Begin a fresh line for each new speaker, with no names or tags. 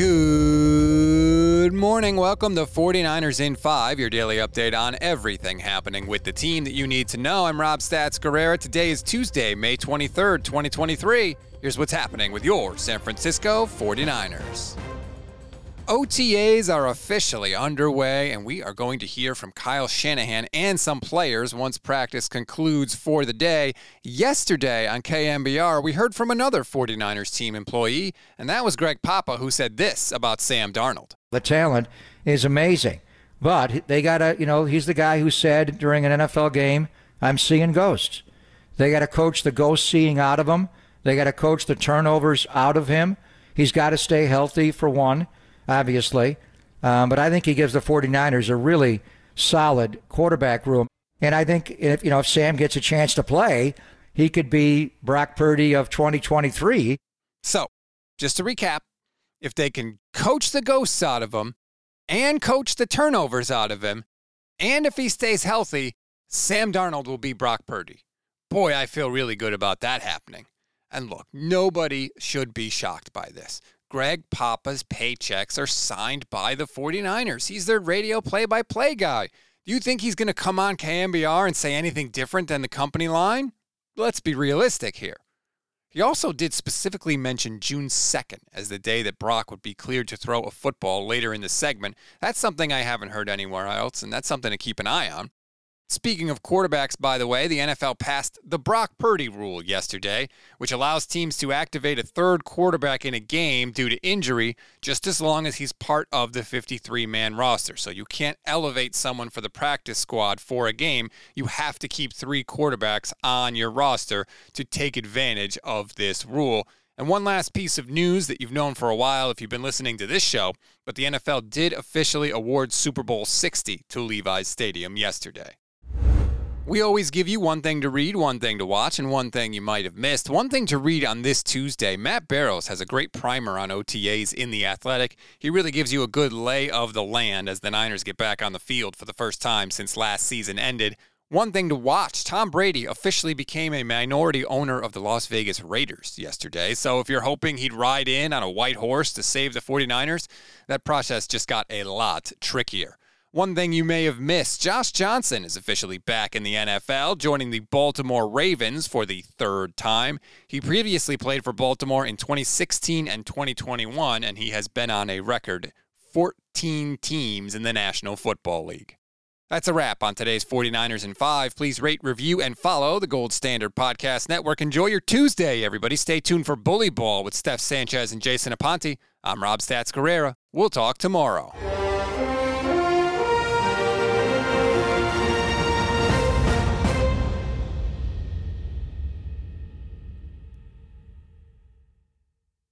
Good morning. Welcome to 49ers in 5, your daily update on everything happening with the team that you need to know. I'm Rob Stats Guerrera. Today is Tuesday, May 23rd, 2023. Here's what's happening with your San Francisco 49ers. OTAs are officially underway, and we are going to hear from Kyle Shanahan and some players once practice concludes for the day. Yesterday on KNBR, we heard from another 49ers team employee, and that was Greg Papa, who said this about Sam Darnold.
The talent is amazing, but they got to, you know, he's the guy who said during an NFL game, I'm seeing ghosts. They got to coach the ghost seeing out of him, they got to coach the turnovers out of him. He's got to stay healthy, for one obviously. Um, but I think he gives the 49ers a really solid quarterback room. And I think if you know if Sam gets a chance to play, he could be Brock Purdy of 2023.
So, just to recap, if they can coach the ghosts out of him and coach the turnovers out of him, and if he stays healthy, Sam Darnold will be Brock Purdy. Boy, I feel really good about that happening. And look, nobody should be shocked by this. Greg Papa's paychecks are signed by the 49ers. He's their radio play by play guy. Do you think he's going to come on KNBR and say anything different than the company line? Let's be realistic here. He also did specifically mention June 2nd as the day that Brock would be cleared to throw a football later in the segment. That's something I haven't heard anywhere else, and that's something to keep an eye on. Speaking of quarterbacks, by the way, the NFL passed the Brock Purdy rule yesterday, which allows teams to activate a third quarterback in a game due to injury just as long as he's part of the 53 man roster. So you can't elevate someone for the practice squad for a game. You have to keep three quarterbacks on your roster to take advantage of this rule. And one last piece of news that you've known for a while if you've been listening to this show, but the NFL did officially award Super Bowl 60 to Levi's Stadium yesterday. We always give you one thing to read, one thing to watch, and one thing you might have missed. One thing to read on this Tuesday Matt Barrows has a great primer on OTAs in The Athletic. He really gives you a good lay of the land as the Niners get back on the field for the first time since last season ended. One thing to watch Tom Brady officially became a minority owner of the Las Vegas Raiders yesterday. So if you're hoping he'd ride in on a white horse to save the 49ers, that process just got a lot trickier. One thing you may have missed Josh Johnson is officially back in the NFL, joining the Baltimore Ravens for the third time. He previously played for Baltimore in 2016 and 2021, and he has been on a record 14 teams in the National Football League. That's a wrap on today's 49ers in 5. Please rate, review, and follow the Gold Standard Podcast Network. Enjoy your Tuesday, everybody. Stay tuned for Bully Ball with Steph Sanchez and Jason Aponte. I'm Rob Stats Guerrera. We'll talk tomorrow.